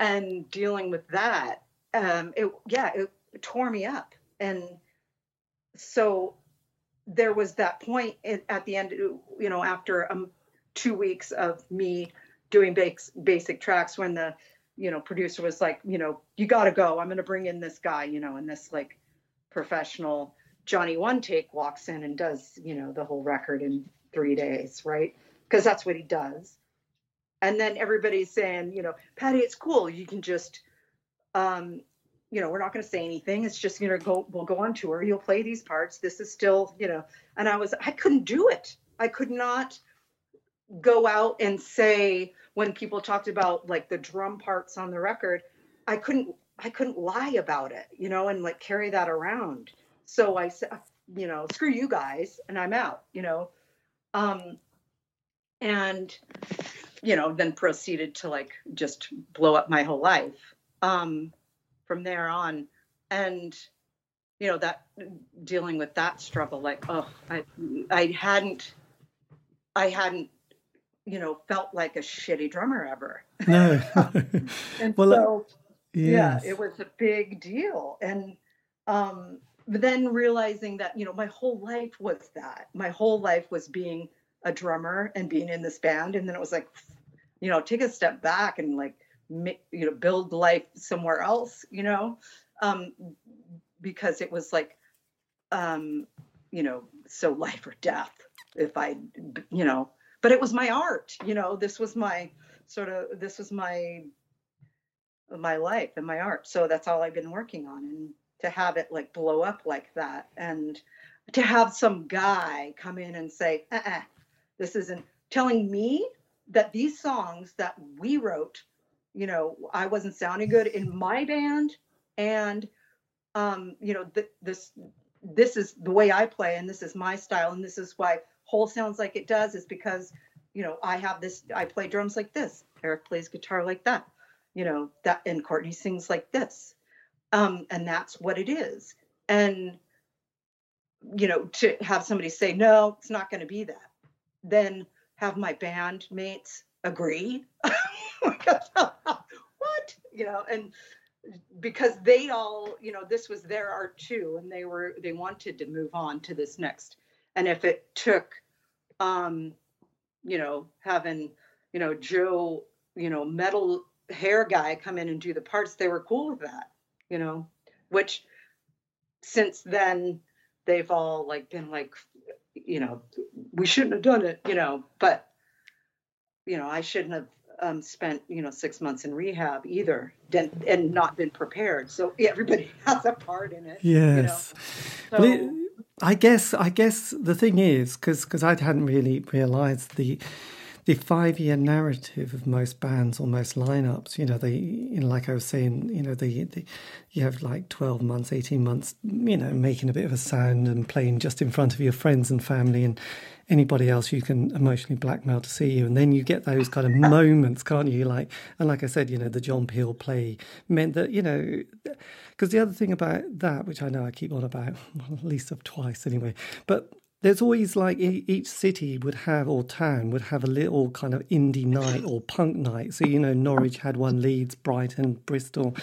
and dealing with that um it yeah it tore me up. And so there was that point at the end you know after um two weeks of me doing basic basic tracks when the you know producer was like you know you got to go. I'm going to bring in this guy you know and this like professional johnny one take walks in and does you know the whole record in three days right? Because that's what he does. And then everybody's saying you know patty it's cool. You can just um you know we're not going to say anything. It's just you know go we'll go on tour. You'll play these parts. This is still you know. And i was i couldn't do it. I could not go out and say when people talked about like the drum parts on the record i couldn't i couldn't lie about it you know and like carry that around. So i said you know screw you guys and i'm out you know um and you know then proceeded to like just blow up my whole life. Um from there on and you know that dealing with that struggle like oh i i hadn't i hadn't you know felt like a shitty drummer ever. (laughs) No? and Well, so yeah it was a big deal. And um but then realizing that you know my whole life was that my whole life was being a drummer and being in this band and then it was like you know take a step back and like you know build life somewhere else you know um because it was like um, you know, so life or death if I, you know, but it was my art, you know, this was my sort of, this was my, my life and my art. So that's all I've been working on. And to have it like blow up like that and to have some guy come in and say, uh-uh, this isn't telling me that these songs that we wrote, you know, I wasn't sounding good in my band and um, you know, th- this this is the way I play and this is my style and this is why Hole sounds like it does is because you know I have this I play drums like this Eric plays guitar like that you know that and Courtney sings like this um, and that's what it is. And you know to have somebody say no it's not going to be that then have my band mates agree. (laughs) What? You know and because they all you know this was their art too and they were they wanted to move on to this next. And if it took um you know having you know joe you know metal hair guy come in and do the parts they were cool with that you know which since then they've all like been like you know we shouldn't have done it you know but you know i shouldn't have um, spent you know six months in rehab either and, and not been prepared so everybody (laughs) has a part in it yes you know? so, it, i guess i guess the thing is because because i hadn't really realized the the five year narrative of most bands or most lineups, you know, they, you know, like I was saying, you know, the, the, you have like 12 months, 18 months, you know, making a bit of a sound and playing just in front of your friends and family and anybody else you can emotionally blackmail to see you. And then you get those kind of (laughs) moments, can't you? Like, and like I said, you know, the John Peel play meant that, you know, because the other thing about that, which I know I keep on about, (laughs) well, at least of twice anyway, but there's always like each city would have or town would have a little kind of indie night or punk night. So you know Norwich had one, Leeds, Brighton, Bristol,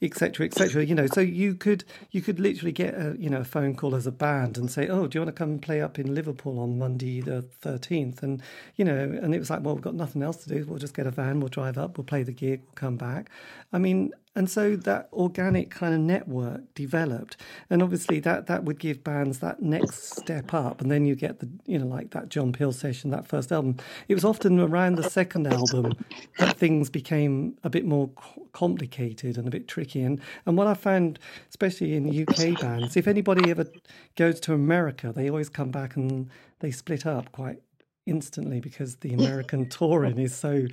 etc., etc. You know, so you could you could literally get a you know a phone call as a band and say, oh, do you want to come and play up in Liverpool on Monday the thirteenth? And you know, and it was like, well, we've got nothing else to do. We'll just get a van, we'll drive up, we'll play the gig, we'll come back. I mean, and so that organic kind of network developed. And obviously that that would give bands that next step up. And then you get the you know like that john peel session that first album. It was often around the second album that things became a bit more complicated and a bit tricky. And and what i found especially in uk bands if anybody ever goes to america they always come back and they split up quite instantly because the American touring is so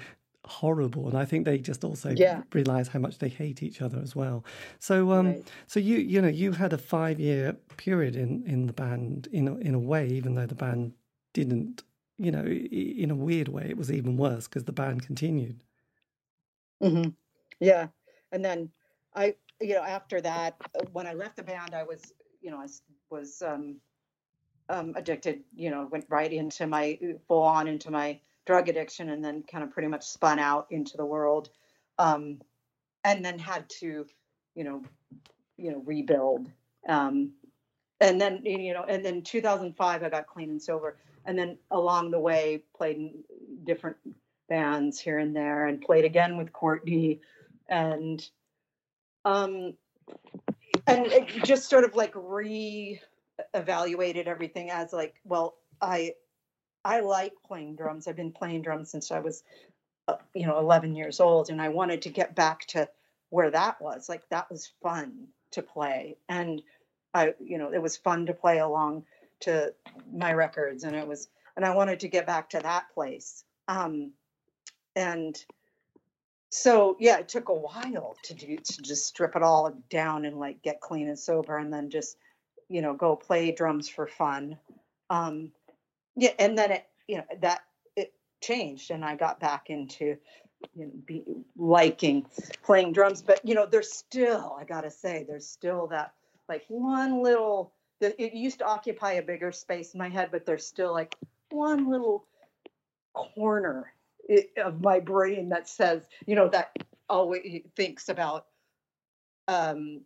horrible and i think they just also yeah. realize how much they hate each other as well so um Right. so you you know you had a 5 year period in in the band in a, in a way even though the band didn't you know in a weird way it was even worse because the band continued hmm Yeah, and then I, you know, after that, uh, when I left the band, I was, you know, i was um, um, addicted. You know, went right into my full on into my drug addiction, and then kind of pretty much spun out into the world, um, and then had to, you know, you know, rebuild. Um, and then you know, and then 2005, I got clean and sober, and then along the way played different bands here and there, and played again with Courtney and um and it just sort of like re evaluated everything as like well i i like playing drums. I've been playing drums since i was uh, you know 11 years old and i wanted to get back to where that was. Like that was fun to play and i you know it was fun to play along to my records and it was and i wanted to get back to that place. Um and so yeah it took a while to do to just strip it all down and like get clean and sober and then just you know go play drums for fun. Um yeah and then it you know that it changed and i got back into you know be liking playing drums but you know there's still i gotta say there's still that like one little it used to occupy a bigger space in my head but there's still like one little corner of my brain that says, you know, that always thinks about, um,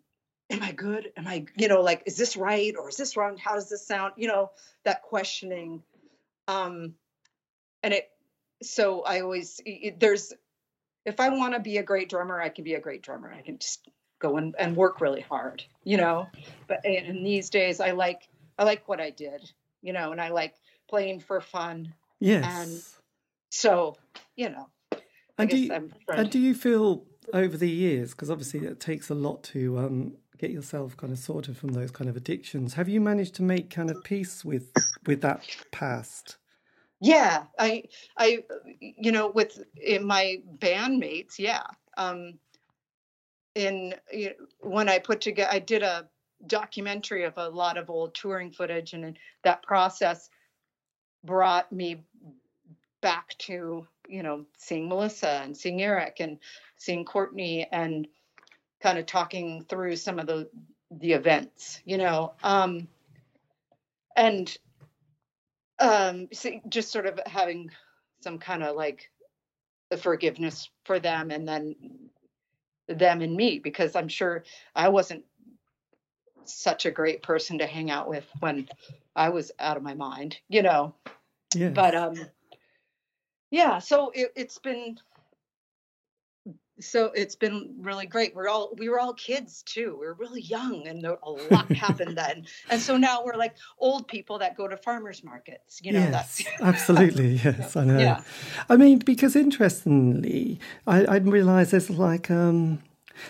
am I good? Am I, you know, like, is this right or is this wrong? How does this sound? You know, that questioning. Um, and it, so I always, i- i- there's, if I want to be a great drummer, I can be a great drummer. I can just go and, and work really hard, you know. But in these days, I like I like what I did, you know, and I like playing for fun. Yes. And so, you know, I and do you, and do you feel over the years, because obviously it takes a lot to um, get yourself kind of sorted from those kind of addictions. Have you managed to make kind of peace with with that past? yeah, I I you know with my bandmates, yeah. Um, in you know, when I put together, I did a documentary of a lot of old touring footage, and that process brought me back to you know seeing Melissa and seeing Eric and seeing Courtney and kind of talking through some of the the events, you know, um, and um, see, just sort of having some kind of like the forgiveness for them, and then them and me, because I'm sure I wasn't such a great person to hang out with when I was out of my mind, you know Yeah. but um yeah so it, it's been so it's been really great we're all we were all kids too we were really young and a lot happened (laughs) then and so now we're like old people that go to farmers markets you know yes, that's absolutely. (laughs) Yes, I know. Yeah. I mean, because interestingly, I, I didn't realize there's like um,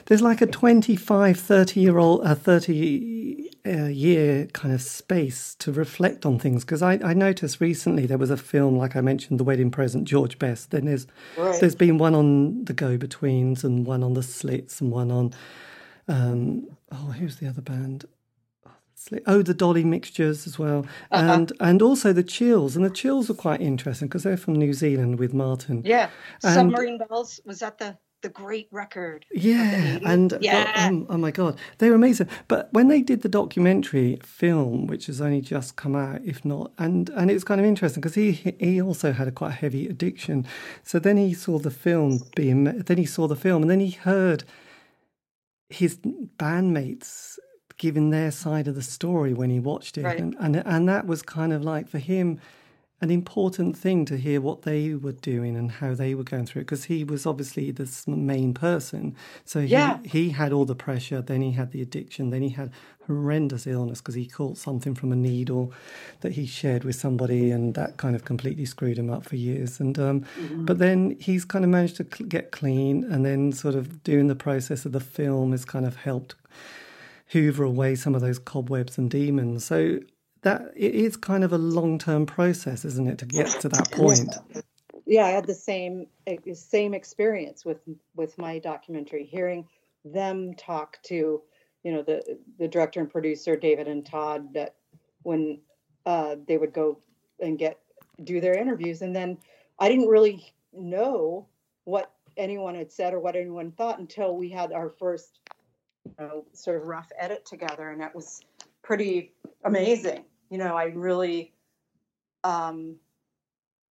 there's like a 25, 30 year old, a 30 uh, year kind of space to reflect on things. Because I, I noticed recently there was a film, like I mentioned, The Wedding Present, George Best. Then there's Right. there's been one on the Go Betweens and one on the Slits and one on um, oh, who's the other band? Oh, the Dolly mixtures as well, Uh-huh. and and also the Chills, and the Chills are quite interesting because they're from New Zealand with Martin. yeah And- submarine bells was that the the great record Yeah, and oh, yeah um, oh my god, they were amazing. But when they did the documentary film, which has only just come out, if not, and and it's kind of interesting because he he also had a quite heavy addiction. So then he saw the film being, then he saw the film, and then he heard his bandmates giving their side of the story when he watched it, Right. and, and and that was kind of like for him an important thing to hear what they were doing and how they were going through it because he was obviously the main person so he, Yeah. he had all the pressure then he had the addiction then he had horrendous illness because he caught something from a needle that he shared with somebody and that kind of completely screwed him up for years and um, but then he's kind of managed to cl- get clean and then sort of doing the process of the film has kind of helped hoover away some of those cobwebs and demons. So that it is kind of a long term process, isn't it, to get to that point? yeah i had the same eh, same experience with with my documentary hearing them talk to you know the the director and producer david and todd that when uh, they would go and get do their interviews and then i didn't really know what anyone had said or what anyone thought until we had our first you know, sort of rough edit together and that was pretty amazing you know i really um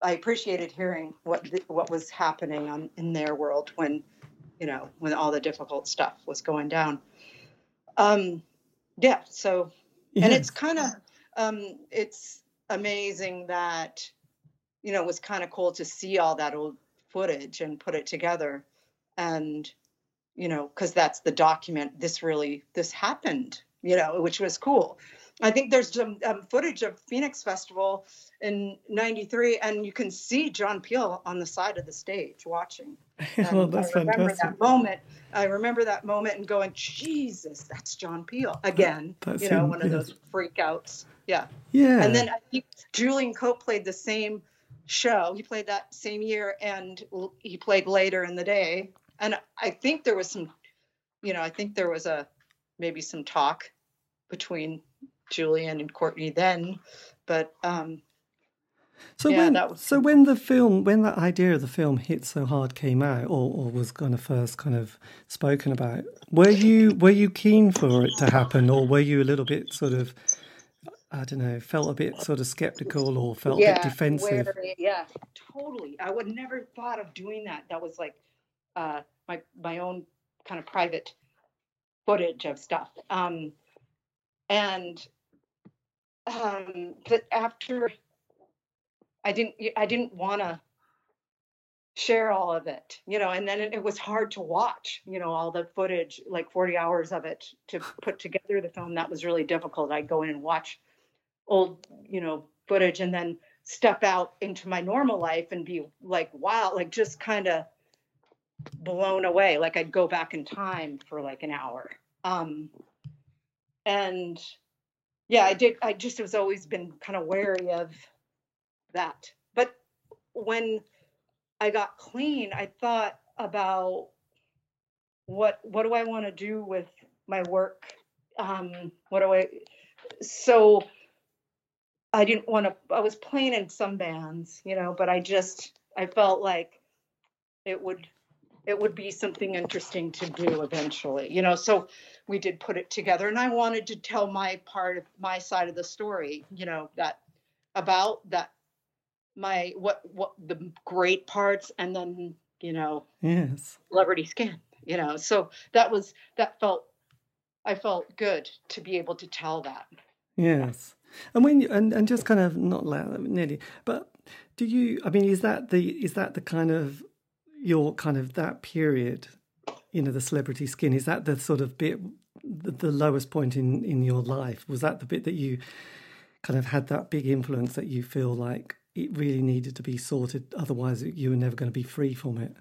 I appreciated hearing what the, what was happening on in their world when, you know, when all the difficult stuff was going down. Um, yeah. So, and it's kind of, um, it's amazing that, you know, it was kind of cool to see all that old footage and put it together, and, you know, because that's the document. This really this happened, you know, which was cool. I think there's some um, footage of Phoenix Festival in '93, and you can see John Peel on the side of the stage watching. (laughs) well, that's I remember fantastic. that moment. I remember that moment and going, Jesus, that's John Peel again. That's you know, him, one of those freakouts. Yeah. Yeah. And then I think Julian Cope played the same show. He played that same year, and he played later in the day. And I think there was some, you know, I think there was a maybe some talk between Julian and Courtney then, but um, so yeah, when that was- so when the film when that idea of the film hit so hard came out or, or was kind of first kind of spoken about, were you were you keen for it to happen or were you a little bit sort of I don't know, felt a bit sort of skeptical or felt a bit defensive? wary, yeah, totally. I would never thought of doing that. That was like uh, my my own kind of private footage of stuff. Um, and um, but after I didn't I didn't want to share all of it, you know, and then it, it was hard to watch, you know, all the footage, like 40 hours of it to put together the film. That was really difficult. I'd go in and watch old, you know, footage and then step out into my normal life and be like, wow, like just kind of blown away. Like I'd go back in time for like an hour. Um, and yeah, I did. I just was always been kind of wary of that. But when I got clean, I thought about what what do I want to do with my work? Um, what do I? So I didn't want to. I was playing in some bands, you know, but I just I felt like it would it would be something interesting to do eventually, you know. So we did put it together, and I wanted to tell my part of my side of the story, you know, that about that my what what the great parts, and then you know, yes, celebrity skin, you know. So that was that felt I felt good to be able to tell that. Yes, and when you, and and just kind of not loud, nearly, but do you? I mean, is that the is that the kind of your kind of that period? You know, the celebrity skin is that the sort of bit, the, lowest point in in your life? Was that the bit that you kind of had that big influence that you feel like it really needed to be sorted, otherwise you were never going to be free from it?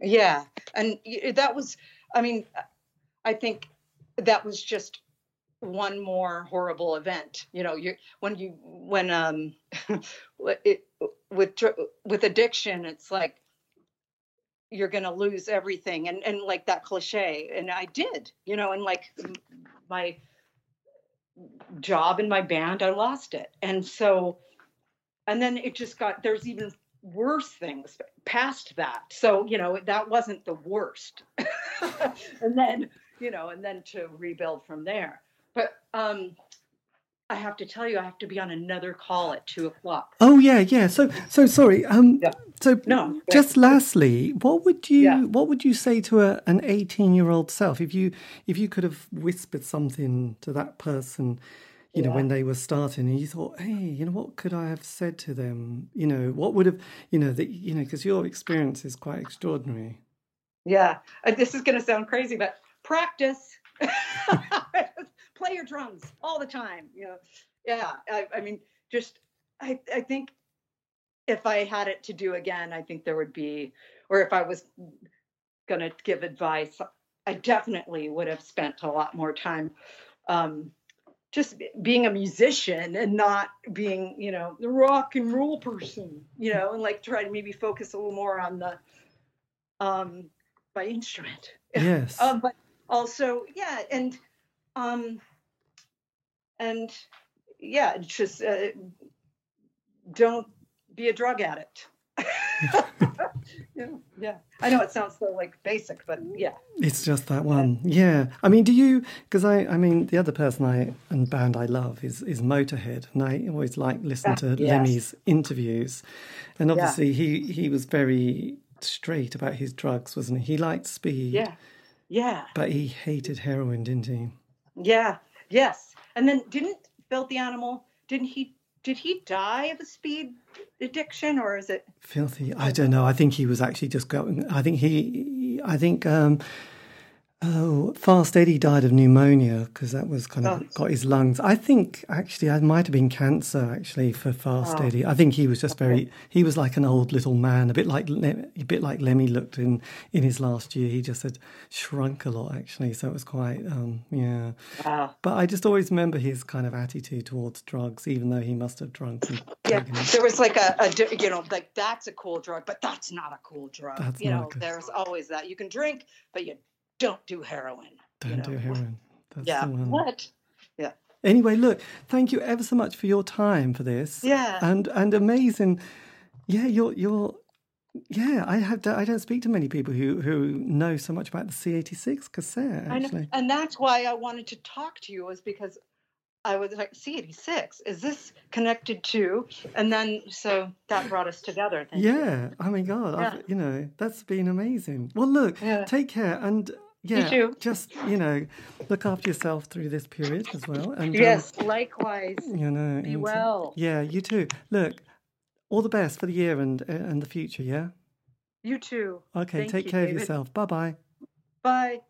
Yeah, and that was, I mean, I think that was just one more horrible event you know you when you when um (laughs) it, with with addiction it's like you're going to lose everything and and like that cliche and i did you know and like my job in my band i lost it and so and then it just got there's even worse things past that so you know that wasn't the worst (laughs) and then you know and then to rebuild from there but um I have to tell you, I have to be on another call at two o'clock. Oh yeah, yeah. So, so sorry. Um, yeah. So no. Just lastly, what would you yeah. what would you say to a, an eighteen year old self if you if you could have whispered something to that person, you yeah. know, when they were starting, and you thought, hey, you know, what could I have said to them? You know, what would have, you know, that you know, because your experience is quite extraordinary. Yeah, uh, this is going to sound crazy, but practice. (laughs) play your drums all the time. You know, yeah. I, I mean, just I, I think if I had it to do again, I think there would be, or if I was going to give advice, I definitely would have spent a lot more time um, just being a musician and not being, you know, the rock and roll person, you know, and like try to maybe focus a little more on the um by instrument. Yes. (laughs) um, but also, yeah, and um and yeah, just uh, don't be a drug addict. (laughs) yeah, yeah. I know it sounds so like basic, but yeah. It's just that one. Yeah. I mean, do you? Because I, I mean, the other person I and band I love is is Motorhead, and I always like listen ah, to yes. Lemmy's interviews, and obviously yeah. he he was very straight about his drugs, wasn't he? He liked speed. Yeah. Yeah. But he hated heroin, didn't he? Yeah. Yes. And then didn't Philthy Animal? Didn't he? Did he die of a speed addiction, or is it Philthy? I don't know. I think he was actually just going. I think he. I think um, Oh, Fast Eddie died of pneumonia because that was kind of oh. got his lungs. I think actually, I might have been cancer actually for Fast oh. Eddie. I think he was just very. He was like an old little man, a bit like a bit like Lemmy looked in in his last year. He just had shrunk a lot actually, so it was quite um, yeah. Wow. But I just always remember his kind of attitude towards drugs, even though he must have drunk. yeah, there was like a, a, you know like that's a cool drug, but that's not a cool drug. That's you know, there's always that you can drink, but you don't do heroin. Don't you know? do heroin. That's yeah. What? Yeah. Anyway, look, thank you ever so much for your time for this. Yeah. And and amazing. Yeah, you're you're yeah, I have. To, I don't speak to many people who who know so much about the C86 cassette. Actually, and that's why I wanted to talk to you was because I was like, C86, is this connected to? And then so that brought us together. yeah. You. Oh my God. Yeah. you know, that's been amazing. Well, look, yeah. take care. And yeah, just you know, look after yourself through this period as well. And yes, um, likewise. You know, be well. Yeah, you too. Look, all the best for the year and and the future. Yeah. You too. Okay, Thank take you, care David. of yourself. Bye bye. Bye.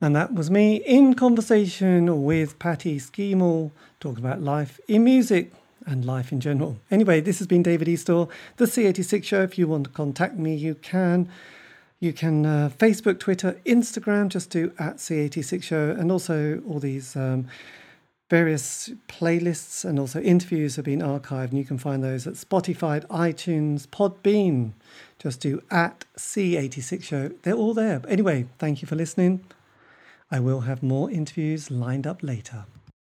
And that was me in conversation with Patty Schemel, talking about life in music and life in general. Anyway, this has been David Eastaugh, the C86 Show. If you want to contact me, you can. You can uh, Facebook, Twitter, Instagram, just do at C86 Show, and also all these um, various playlists and also interviews have been archived, and you can find those at Spotify, iTunes, Podbean. Just do at C86 Show. They're all there. Anyway, thank you for listening. I will have more interviews lined up later.